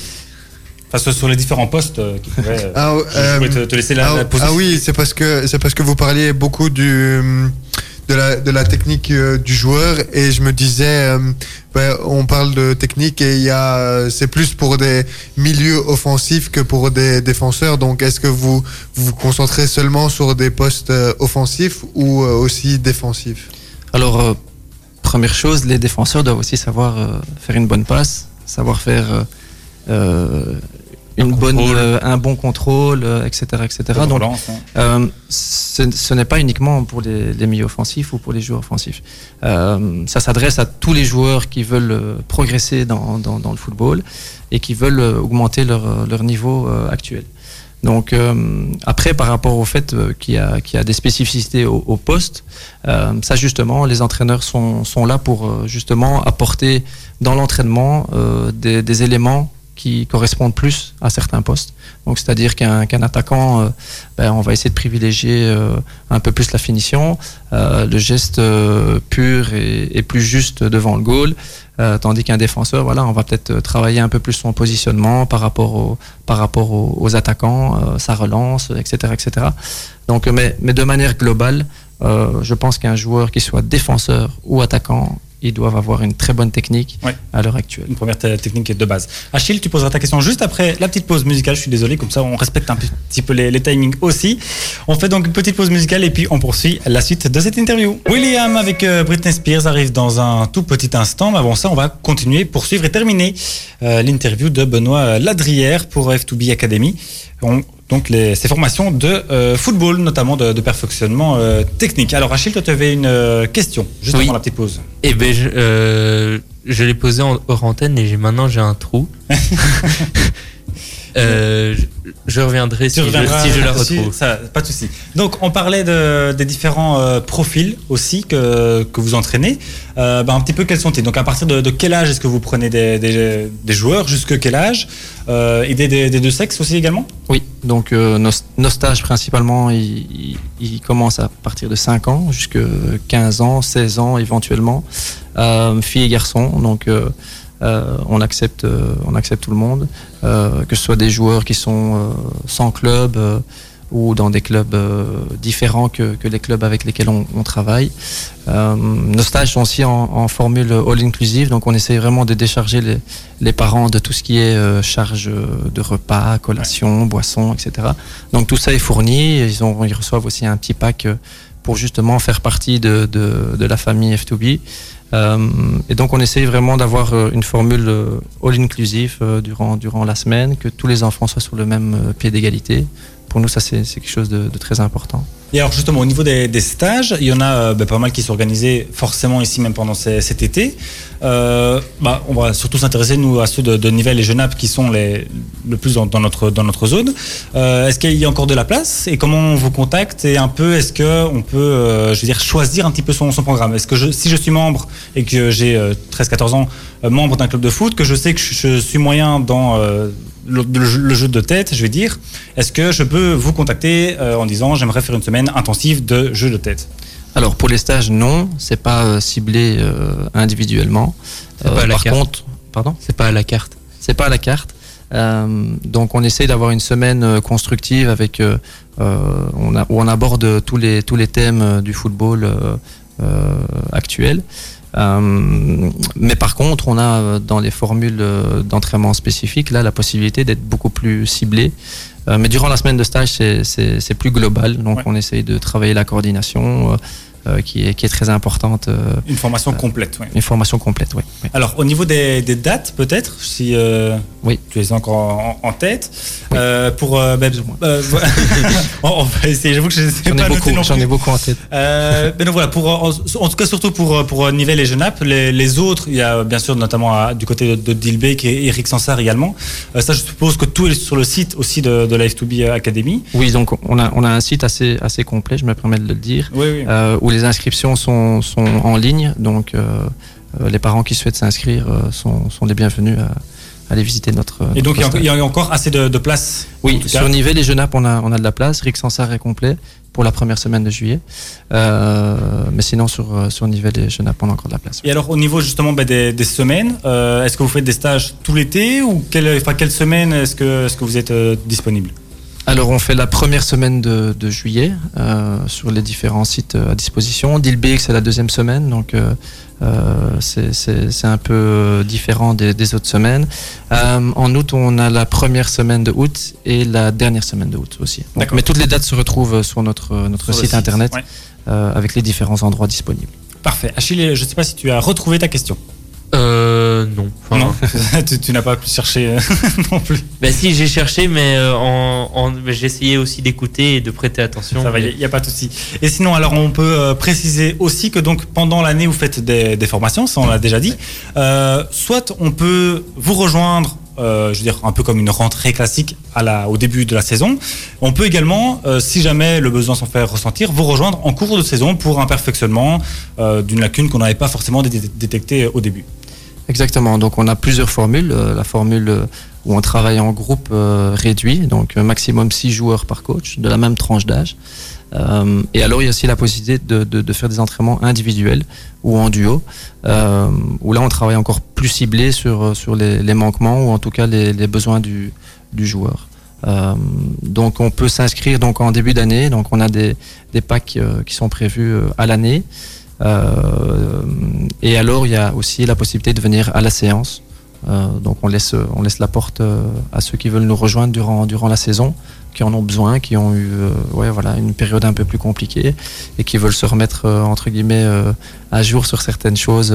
enfin sur, sur les différents postes euh, qui pourraient. euh, Ah, je euh, te, te laisser la, ah, la position. ah oui, c'est parce que c'est parce que vous parliez beaucoup du de la technique euh, du joueur et je me disais euh, ben, on parle de technique et il y a euh, c'est plus pour des milieux offensifs que pour des défenseurs. Donc est-ce que vous vous vous concentrez seulement sur des postes offensifs ou aussi défensifs? Alors, première chose, les défenseurs doivent aussi savoir faire une bonne passe, savoir faire une bonne, euh, un bon contrôle, euh, etc., etc. Pour Donc, relance, hein. euh, ce, ce n'est pas uniquement pour les, les milieux offensifs ou pour les joueurs offensifs. Euh, ça s'adresse à tous les joueurs qui veulent euh, progresser dans, dans, dans le football et qui veulent euh, augmenter leur, euh, leur niveau euh, actuel. Donc euh, après, par rapport au fait euh, qu'il y, a- qu'il y a des spécificités au, au poste, euh, ça justement, les entraîneurs sont, sont là pour euh, justement apporter dans l'entraînement euh, des, des éléments qui correspondent plus à certains postes. Donc c'est-à-dire qu'un qu'un attaquant, euh, ben, on va essayer de privilégier euh, un peu plus la finition, euh, le geste euh, pur et, et plus juste devant le goal, euh, tandis qu'un défenseur, voilà, on va peut-être travailler un peu plus son positionnement par rapport, par rapport aux, aux attaquants, sa relance, etc., etc. Donc, mais, mais de manière globale, je pense qu'un joueur qui soit défenseur ou attaquant, ils doivent avoir une très bonne technique Ouais. à l'heure actuelle. Une première te- technique de base. Achille, tu poseras ta question juste après la petite pause musicale. Je suis désolé, comme ça on respecte un petit peu les, les timings aussi. On fait donc une petite pause musicale et puis on poursuit la suite de cette interview. William avec euh, Britney Spears arrive dans un tout petit instant. Mais avant ça, on va continuer, poursuivre et terminer euh, l'interview de Benoît Ladrière pour F2B Academy. On- donc les, ces formations de euh, football, notamment de, de perfectionnement euh, technique. Alors Achille, toi tu avais une euh, question juste Oui. avant la petite pause. Eh ben, je, je l'ai posé en hors antenne et maintenant j'ai un trou. Euh, je, reviendrai si je, si je la retrouve. ça, pas de souci. Donc, on parlait de, des différents euh, profils aussi que, que vous entraînez. Euh, bah, un petit peu quels sont-ils? Donc, à partir de, de quel âge est-ce que vous prenez des, des, des joueurs? Jusque quel âge? Euh, Et des, des, des deux sexes aussi également? Oui, donc euh, nos, nos stages principalement, ils, ils- ils commencent à partir de 5 ans jusqu'à 15 ans, 16 ans éventuellement, euh, filles et garçons. Donc on, accepte, euh, on accepte tout le monde, euh, que ce soit des joueurs qui sont euh, sans club euh, ou dans des clubs euh, différents que, que les clubs avec lesquels on, on travaille. Euh, nos stages sont aussi en, en formule all-inclusive, donc on essaie vraiment de décharger les, les parents de tout ce qui est euh, charge euh, de repas, collation, boissons, etc. Donc tout ça est fourni. Ils, ont, ils reçoivent aussi un petit pack euh, pour justement faire partie de, de, de la famille F2B. Euh, et donc on essaye vraiment d'avoir euh, une formule euh, all-inclusive durant, durant la semaine, que tous les enfants soient sur le même pied d'égalité. Pour nous, ça c'est c'est quelque chose de, de très important. Et alors justement au niveau des, stages, il y en a euh, bah, pas mal qui sont organisés forcément ici même pendant cet été. Euh, bah, on va surtout s'intéresser nous à ceux de, de Nivelles et Genappe qui sont les, le plus dans, notre, dans notre zone. Euh, est-ce qu'il y a encore de la place et comment on vous contacte et un peu est-ce que on peut je veux dire choisir un petit peu son, son programme? Est-ce que si je suis membre et que j'ai euh, 13-14 ans membre d'un club de foot, que je sais que je, suis moyen dans le, le jeu- de tête, je vais dire, est-ce que je peux vous contacter en disant j'aimerais faire une semaine intensive de jeu de tête Alors pour les stages, non, c'est pas euh, ciblé euh, individuellement. Pas à la par carte. contre, pardon, C'est pas à la carte. c'est pas à la carte. Euh, donc on essaye d'avoir une semaine euh, constructive avec euh, euh, on a, où on aborde tous les tous les thèmes euh, du football euh, euh, actuel. Euh, mais par contre, on a euh, dans les formules euh, d'entraînement spécifiques là la possibilité d'être beaucoup plus ciblé. Mais durant la semaine de stage, c'est- plus global. Donc, Ouais. on essaye de travailler la coordination qui, est, qui est très importante. euh, Une formation complète, ouais. une formation complète, oui. oui. Alors, au niveau des, des dates, peut-être, si euh, Oui. tu les as encore en, en tête, Oui. euh, pour. euh, ben, euh, on, va essayer. J'avoue que je ne sais pas j'en ai beaucoup en tête. Euh, mais donc voilà, pour, en, en tout cas surtout pour, pour Nivelles et Genappe, les, les autres, il y a bien sûr notamment à- du côté de, de Dilbeek et Eric Sansard également. Euh, ça, je suppose que tout est sur le site aussi de, de la F2B Academy. Oui, donc on a, on a un site assez, assez complet, je me permets de le dire, Oui, oui. euh, où les inscriptions sont, sont en ligne. Donc euh, euh, les parents qui souhaitent s'inscrire euh, sont, sont les bienvenus à, aller visiter notre. et donc il y, a, y encore assez de, de place. Oui, sur Nivelles et Genappe, on a, on a de la place. Rick Sansard est complet pour la première semaine de juillet. Euh, mais sinon, sur, sur Nivelles et Genappe, on a encore de la place. Et alors au niveau justement ben, des, des semaines, euh, est-ce que vous faites des stages tout l'été ou quelle, enfin, quelle semaine est-ce que, est-ce que vous êtes euh, disponible? Alors, on fait la première semaine de, de juillet euh, sur les différents sites euh, à disposition. Dilbeek, c'est la deuxième semaine, donc euh, c'est- un peu différent des, des autres semaines. Euh, en août, on a la première semaine de août et la dernière semaine de août aussi. Donc, mais toutes les dates se retrouvent sur notre, notre Sur site, internet ouais. avec les différents endroits disponibles. Parfait. Achille, je ne sais pas si tu as retrouvé ta question. Euh, non. Enfin, non, tu, tu n'as pas pu chercher euh, non plus. Ben si, j'ai cherché, mais euh, en, j'ai essayé aussi d'écouter et de prêter attention. Ça va, mais- il n'y a, pas de souci. Et sinon, alors on peut euh, préciser aussi que donc pendant l'année vous faites des, des formations, ça on l'a déjà dit. Euh, soit on peut vous rejoindre, euh, je veux dire un peu comme une rentrée classique au début de la saison. On peut également, euh, si jamais le besoin s'en fait ressentir, vous rejoindre en cours de saison pour un perfectionnement euh, d'une lacune qu'on n'avait pas forcément dé- détectée au début. Exactement. Donc on a plusieurs formules. La formule où on travaille en groupe réduit, donc maximum 6 joueurs par coach, de la même tranche d'âge. Euh, et alors il y a aussi la possibilité de, faire des entraînements individuels ou en duo, euh, où là on travaille encore plus ciblé sur, les, manquements ou en tout cas les, besoins du, joueur. Euh, donc on peut s'inscrire donc en début d'année. Donc on a des, packs qui sont prévus à l'année. Et alors, il y a aussi la possibilité de venir à la séance. Donc, on laisse, on laisse la porte à ceux qui veulent nous rejoindre durant, durant la saison, qui en ont besoin, qui ont eu euh, ouais, voilà, une période un peu plus compliquée et qui veulent se remettre, euh, entre guillemets, euh, à jour sur certaines choses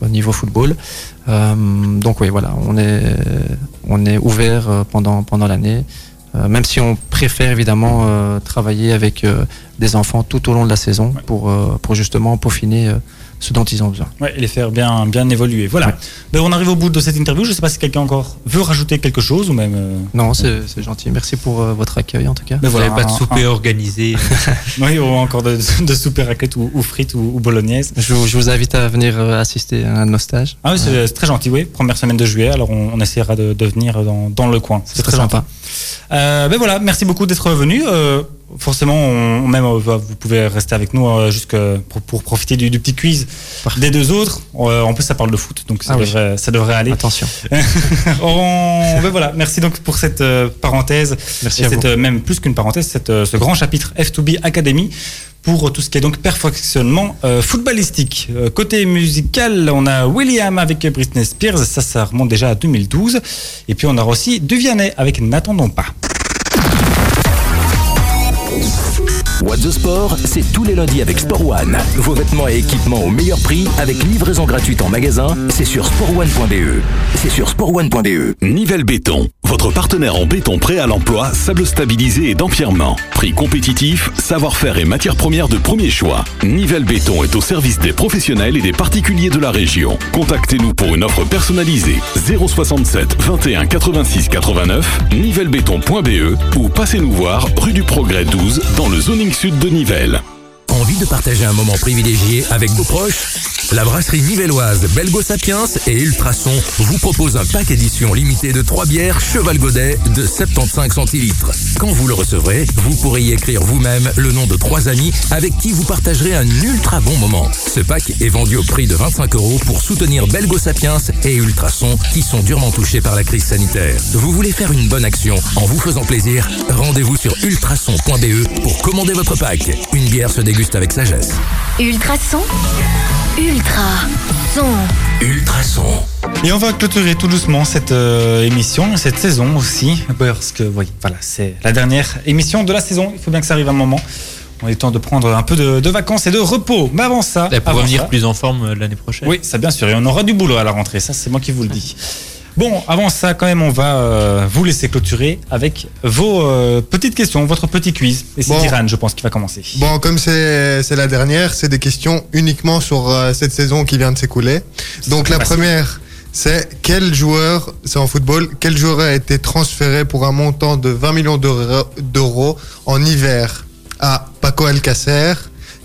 au niveau football. Donc, oui, voilà, on est, on est ouvert pendant, pendant l'année. Même si on préfère évidemment travailler avec des enfants tout au long de la saison pour, pour justement peaufiner ce dont ils ont besoin. Ouais, et les faire bien, bien évoluer. Voilà. Ouais. Ben, on arrive au bout de cette interview. Je ne sais pas si quelqu'un encore veut rajouter quelque chose ou même. euh, Non, c'est c'est gentil. Merci pour euh, votre accueil en tout cas. Ben Vous voilà, n'avez pas de un- souper organisé. Oui, ou encore de, de souper raclette ou, ou frites ou, ou bolognaise. Je, vous- je vous invite à venir euh, assister à un de nos stages. Ah oui, c'est c'est très gentil, oui. Première semaine de juillet, alors on, on essaiera de, de venir dans, dans le coin. C'est très sympa. Euh, ben voilà, merci beaucoup d'être venu. Euh, forcément, on, même euh, vous pouvez rester avec nous euh, jusque pour, pour profiter du, du petit quiz Parfait. des deux autres. En plus, ça parle de foot, donc ça, Ah oui. devrait, ça devrait aller. Attention. On- ben voilà, merci donc pour cette parenthèse. Merci et à vous. cette, même plus qu'une parenthèse, cette, ce grand chapitre F2B Academy pour tout ce qui est donc perfectionnement euh, footballistique. Euh, côté musical, on a William avec Britney Spears, ça, ça remonte déjà à 2012. Et puis on a aussi Duvianney avec N'attendons pas. The Sport, c'est tous les lundis avec Sport One. Vos vêtements et équipements au meilleur prix avec livraison gratuite en magasin, c'est sur sportone.be. C'est sur sportone.be. Nivelle Béton, votre partenaire en béton prêt à l'emploi, sable stabilisé et d'empierrement. Prix compétitif, savoir-faire et matières premières de premier choix. Nivelle Béton est au service des professionnels et des particuliers de la région. Contactez-nous pour une offre personnalisée 067 21 86 89 nivellebéton.be ou passez-nous voir rue du Progrès 12 dans le zoning sud de Nivelles. Envie de partager un moment privilégié avec vos proches? La brasserie nivelloise Belgo Sapiens et Ultrason vous propose un pack édition limité de 3 bières Cheval Godet de 75 centilitres. Quand vous le recevrez, vous pourrez y écrire vous-même le nom de trois amis avec qui vous partagerez un ultra bon moment. Ce pack est vendu au prix de 25 euros pour soutenir Belgo Sapiens et Ultrason qui sont durement touchés par la crise sanitaire. Vous voulez faire une bonne action en vous faisant plaisir? Rendez-vous sur ultrason.be pour commander votre pack. Une bière se déguste avec sagesse. Ultrason. Ultra son. Ultrason. Et on va clôturer tout doucement cette euh, émission, cette saison aussi, parce que oui, voilà, c'est la dernière émission de la saison. Il faut bien que ça arrive un moment. On est temps de prendre un peu de, de vacances et de repos. Mais avant ça, Et pour avant revenir ça- plus en forme euh, l'année prochaine. Oui, ça bien sûr. Et on aura du boulot à la rentrée. Ça, c'est moi qui vous le dis. Bon, avant ça, quand même, on va euh, vous laisser clôturer avec vos euh, petites questions, votre petit quiz. Et c'est Bon. Diran, je pense, qui va commencer. Bon, comme c'est la dernière, c'est des questions uniquement sur euh, cette saison qui vient de s'écouler. Donc la facile. première, c'est quel joueur, c'est en football, quel joueur a été transféré pour un montant de 20 millions d'euro- d'euros en hiver A. Paco Alcacer,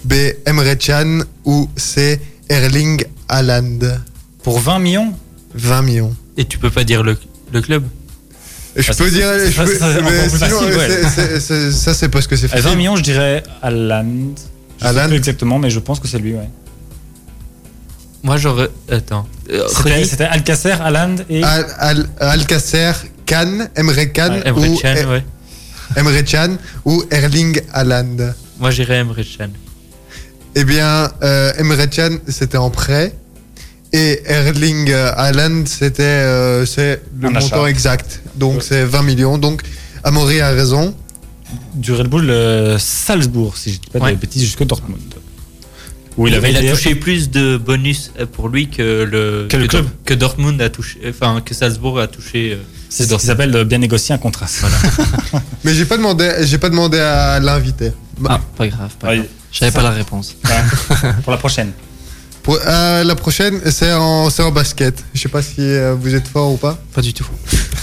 B. Emre Can ou C. Erling Haaland? Pour 20 millions? 20 millions. Et tu peux pas dire le, le club Je Ah, peux dire, ça, je ça, peux- ça, c'est facile, parce que c'est À 20 facile. millions, je dirais Haaland. Je sais Haaland plus exactement, mais je pense que c'est lui, ouais. Moi j'aurais. Attends. Euh, C'était Alcacer, Haaland et. Al, Al- Alcacer, Can, Emre Can Ouais, Emre ou Can, E- ouais. Emre Can ou Erling Haaland. Moi j'irais Emre Can. Eh bien, euh, Emre Can, c'était en prêt. Et Erling Haaland, c'était euh, c'est le Un montant achat. exact. Donc, Ouais. c'est 20 millions. Donc, Amaury a raison. du Red Bull euh, Salzbourg, si je dis pas Ouais. de bêtises, jusqu'à Dortmund. Où il avait il a été- touché plus de bonus euh, pour lui que le, Que le club. Dor- que Dortmund a touché, enfin que Salzbourg a touché. euh, C'est ce qui s'appelle bien négocier un contrat. Mais j'ai pas demandé, j'ai pas demandé à l'inviter. Bah, Ah, pas grave, pas Ouais, grave. J'avais pas la réponse. ouais. Pour la prochaine. Pour- euh, la prochaine, c'est en, c'est en basket. Je sais pas si euh, vous êtes fort ou pas. Pas du tout.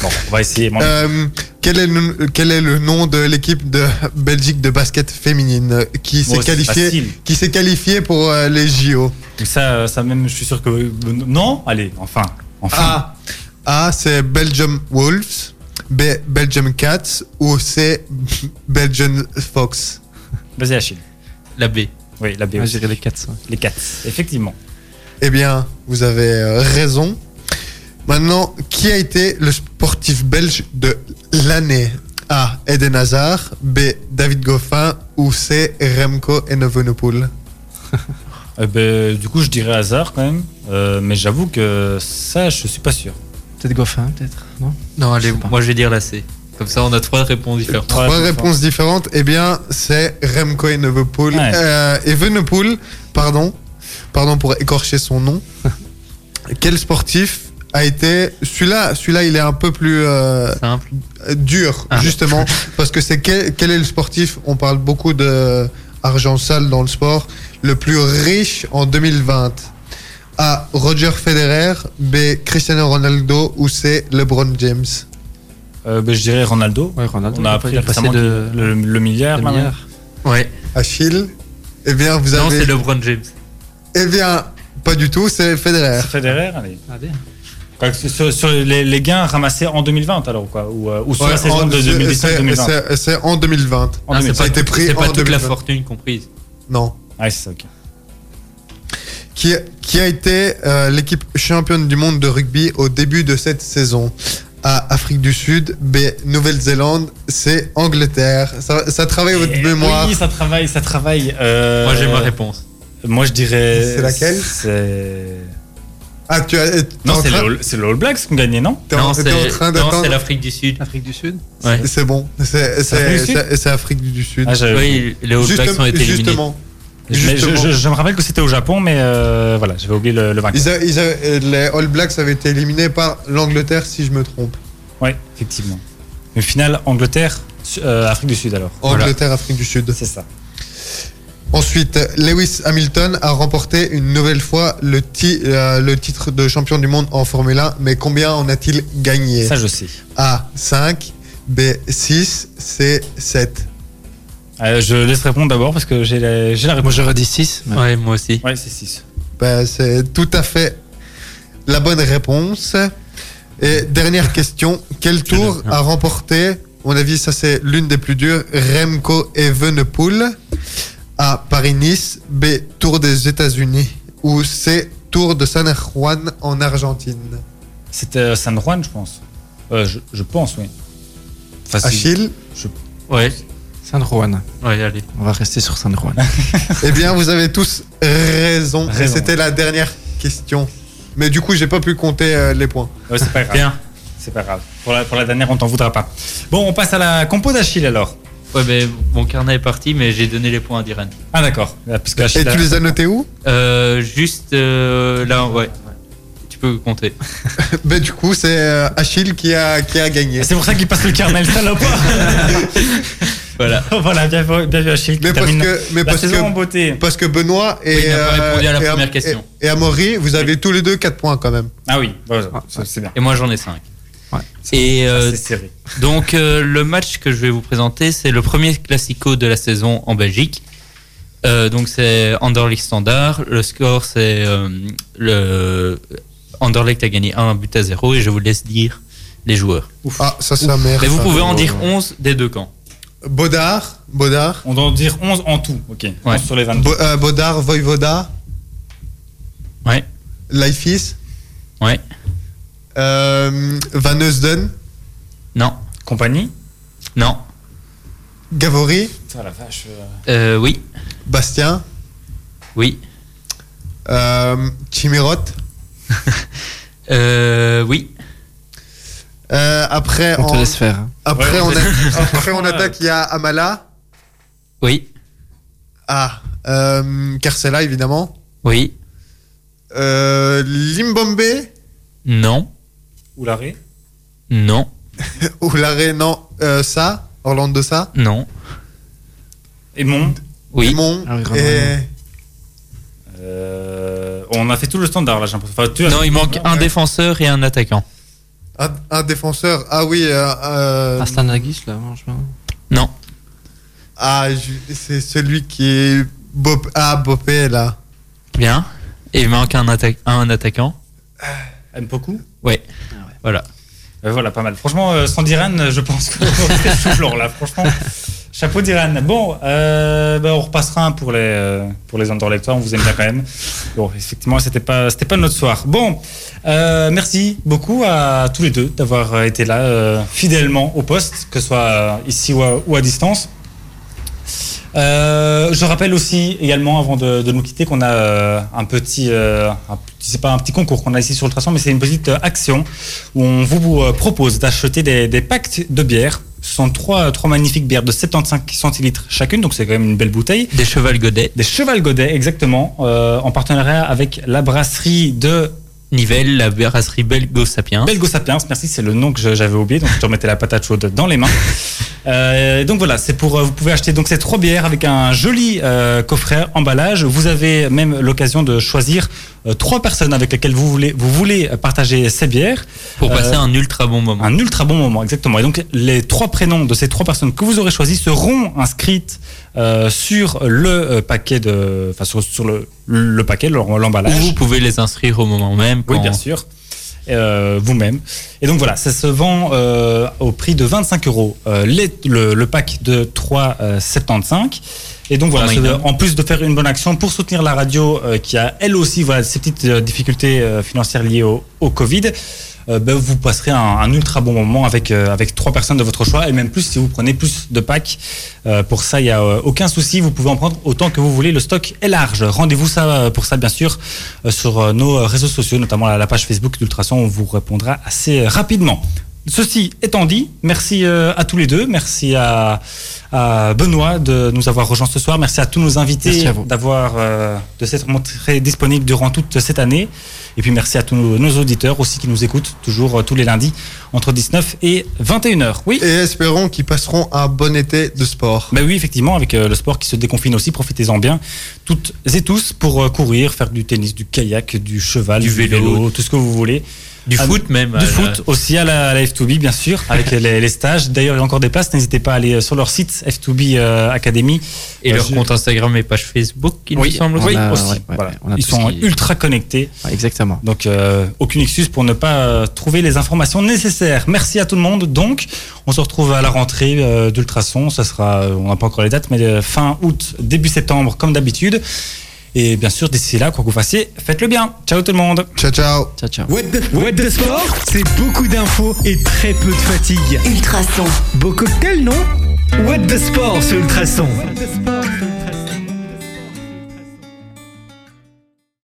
Bon, on va essayer. Euh, quel, est le, quel est le nom de l'équipe de Belgique de basket féminine qui s'est bon, c'est qualifiée, facile. qui s'est qualifiée pour euh, les JO Ça, ça même, je suis sûr que. Non? Allez, enfin. Enfin. A. A, c'est Belgium Wolves. B. Belgium Cats. Ou C. Belgian Fox? Vas-y, Achille. La B. Oui, la B. Moi, aussi. je dirais les 4. Les 4. Effectivement. Eh bien, vous avez euh, raison. Maintenant, qui a été le sportif belge de l'année? A. Eden Hazard. B. David Goffin. Ou C. Remco Evenepoel? Euh, ben, du coup, je dirais hasard quand même. Euh, mais j'avoue que ça, je suis pas sûr. Peut-être Goffin, peut-être, non? Non, allez, moi je vais dire la C. Comme ça, on a trois réponses différentes. Trois réponses différentes. Eh bien, c'est Remco Evenepoel. Ouais. Euh, Evenepoel, pardon. Pardon pour écorcher son nom. Quel sportif a été. Celui-là, celui-là, il est un peu plus euh, Simple. dur, Ah. justement. parce que c'est quel, quel est le sportif On parle beaucoup de argent sale dans le sport. Le plus riche en 2020. A. Roger Federer. B. Cristiano Ronaldo. Ou C. LeBron James? Euh, ben, je dirais Ronaldo. Ouais, Ronaldo. On a appris récemment de le, le milliard. le là, milliard. Ouais. Achille. Eh bien, vous Non, avez. c'est LeBron James. Eh bien, pas du tout, c'est Federer. C'est Federer, allez. Ah, bien. Sur, sur les, les gains ramassés en 2020 alors quoi Ou, euh, ou sur Ouais, la saison en- de c'est- 2019-2020 c'est- C'est en 2020. En Ah, c'est 2020. Ça a été pris c'est pas en toute la 2020. fortune comprise. Non. Ah, c'est ça, ok. Qui, qui a été euh, l'équipe championne du monde de rugby au début de cette saison A. Afrique du Sud. B. Nouvelle-Zélande. C. Angleterre. Ça, ça travaille votre Et- mémoire. Oui, ça travaille, ça travaille. Euh, Moi j'ai ma réponse. Moi je dirais. C'est laquelle C'est. Ah, tu as. Non, c'est train- le, All Blacks qui ont gagné, non? T'es en, Non, c'est l'Afrique du Sud. Afrique du Sud Ouais. C'est bon. C'est c'est- Afrique du Sud c'est- c'est Afrique du Sud. Ah, j'avais- Oui, les All Blacks ont été éliminés. justement. Mais je, je- je me rappelle que c'était au Japon, mais euh, voilà, j'avais oublié le, le vainqueur. Ils a- ils a- les All Blacks avaient été éliminés par l'Angleterre, si je me trompe. Oui, effectivement. Mais final, Angleterre, euh, Afrique du Sud alors. Voilà. Angleterre, Afrique du Sud. C'est ça. Ensuite, Lewis Hamilton a remporté une nouvelle fois le, ti- euh, le titre de champion du monde en Formule 1, mais combien en a-t-il gagné? Ça, je sais. A 5, B 6, C 7. Euh, je laisse répondre d'abord parce que j'ai la, j'ai la Moi, réponse. j'aurais dit 6. Mais... Ouais, moi aussi. Ouais, c'est 6. Ben, c'est tout à fait la bonne réponse. Et dernière question, quel tour a remporté, à mon avis ça c'est l'une des plus dures, Remco Evenepoel A Paris-Nice, B Tour des États-Unis ou C Tour de San Juan en Argentine? C'était euh, San Juan, je pense. Euh, je, je pense, oui. Facile. Achille, Ouais. San Juan. Ouais, allez. On va rester sur San Juan. Eh bien, vous avez tous raison. C'était la dernière question. Mais du coup, j'ai pas pu compter euh, les points. Ouais, c'est pas grave. Bien. C'est pas grave. Pour la, pour la dernière, on t'en voudra pas. Bon, on passe à la compo d'Achille alors. Ouais, ben, mon carnet est parti, mais j'ai donné les points à Diren. Ah d'accord. Parce que Et a- tu les as notés où? Euh, juste euh, là, ouais. Tu peux compter. Ben du coup, c'est euh, Achille qui a qui a gagné. C'est pour ça qu'il passe le carnet, le salopard. Voilà. voilà, bien vu, bien vu Achille. Mais parce que mais la parce saison en que beauté. parce que Benoît et Oui, il n'a pas euh, répondu à la et première question. Et, et Amaury, vous avez tous les deux 4 points quand même. Ah oui, c'est bien. Et moi, j'en ai 5. Ouais. Et euh, C'est serré. donc, euh, le match que je vais vous présenter, c'est le premier classico de la saison en Belgique. Euh, donc, c'est Anderlecht Standard. Le score, c'est euh, le Anderlecht a gagné 1 but à 0 et je vous laisse dire les joueurs. Ah, ça c'est merde. Mais vous pouvez en dire 11 des deux camps. Baudard, Baudard, On doit en dire 11 en tout. Ok. Ouais. 11 sur les 22. Bo- euh, Baudard, Voivoda, Ouais. Leifis, Ouais. euh, Van Heusden, Non. Compagnie? Non. Gavory, Ça la vache. euh, Euh, oui. Bastien, Oui. euh, Chimirot. Euh, oui. Euh, après, On te laisse faire. hein. après, Ouais, on, on a- après on attaque, il y a Amala, Oui. ah, euh, Carcella évidemment, Oui. euh, Limbombe, Non. Ou l'arrêt. Non. ou l'arrêt, non, euh, ça, Orlando ça, Non. Et mon. Oui. Mon, Ah oui, vraiment, et Euh, on a fait tout le standard là, j'ai l'impression. Enfin, Non, il manque un Ouais. défenseur et un attaquant. Un, un défenseur, ah oui, euh, euh, Astanagis, là, franchement. Non. ah, c'est celui qui est Bop, ah, Bopé là. Bien. Et il manque un, atta- un attaquant. Mpoku? Ouais. Voilà. Euh, voilà, pas mal. Franchement, euh, sans Diran, je pense que c'est blanc là. Franchement, chapeau d'Iran. Bon, euh, bah, on repassera un pour les euh, pour les Anderlechtois. On vous aime bien quand même. Bon, effectivement, c'était pas c'était pas notre soir. Bon, euh, merci beaucoup à tous les deux d'avoir euh, été là euh, fidèlement au poste, que ce soit ici ou à, distance. Je rappelle aussi également, avant de, nous quitter, qu'on a un petit, c'est pas un petit concours qu'on a ici sur le traçon, mais c'est une petite action où on vous propose d'acheter des packs de bière. Ce sont trois, trois magnifiques bières de 75 centilitres chacune, donc c'est quand même une belle bouteille. Des cheval godets. Des Cheval Godet, exactement, euh, en partenariat avec la brasserie de Nivelle, la brasserie Belgo Sapiens. Belgo Sapiens. Merci, c'est le nom que j'avais oublié, donc je te remettais la patate chaude dans les mains. Euh, donc voilà, c'est pour euh, vous pouvez acheter donc ces trois bières avec un joli euh, coffret emballage. Vous avez même l'occasion de choisir euh, trois personnes avec lesquelles vous voulez vous voulez partager ces bières. pour passer un ultra bon moment. Un ultra bon moment, exactement. Et donc, les trois prénoms de ces trois personnes que vous aurez choisis seront inscrites euh, sur le euh, paquet de, enfin sur, sur le, le paquet, l'emballage. vous pouvez les inscrire au moment même. Oui, bien sûr. Euh, vous-même. Et donc voilà, ça se vend euh, au prix de 25 euros euh, les- le, le pack de 3,75. Et donc voilà, Oh God. en plus de faire une bonne action pour soutenir la radio qui a elle aussi voilà, ces petites difficultés financières liées au, au Covid, ben, vous passerez un, ultra bon moment avec, euh, avec trois personnes de votre choix et même plus si vous prenez plus de packs. Euh, pour ça, il n'y a euh, aucun souci, vous pouvez en prendre autant que vous voulez. Le stock est large. Rendez-vous euh, pour ça, bien sûr, euh, sur euh, nos euh, réseaux sociaux, notamment la, la page Facebook d'Ultrason. On vous répondra assez euh, rapidement. Ceci étant dit, merci euh, à tous les deux. Merci à, à Benoît de nous avoir rejoints ce soir. Merci à tous nos invités d'avoir euh, de s'être montrés disponibles durant toute cette année. Et puis merci à tous nos, nos auditeurs aussi qui nous écoutent toujours euh, tous les lundis entre 19 et 21h. Oui. Et espérons qu'ils passeront un bon été de sport. Ben oui, effectivement, avec euh, le sport qui se déconfine aussi, profitez-en bien, toutes et tous, pour euh, courir, faire du tennis, du kayak, du cheval, Du du, vélo. vélo. tout ce que vous voulez. Du Ah, foot même. Du foot aussi à la, à la F2B, bien sûr, avec les, les stages. D'ailleurs, il y a encore des places, n'hésitez pas à aller sur leur site F2B euh, Academy. Et Euh, leur je- compte Instagram et page Facebook, il me semble oui, aussi. On a- aussi. ouais, ouais, voilà. ouais, on a Ils sont qui- ultra connectés. Ouais, exactement. Donc, euh, aucune excuse pour ne pas trouver les informations nécessaires. Merci à tout le monde. Donc, on se retrouve à la rentrée euh, d'Ultrason. Ça sera, on n'a pas encore les dates, mais euh, fin août, début septembre, comme d'habitude. Et bien sûr, d'ici là, quoi que vous fassiez, faites-le bien. Ciao tout le monde. Ciao, ciao. Ciao, ciao. What the, What the Sport, c'est beaucoup d'infos et très peu de fatigue. Ultrason. Beau cocktail, non? What the Sport sur Ultrason.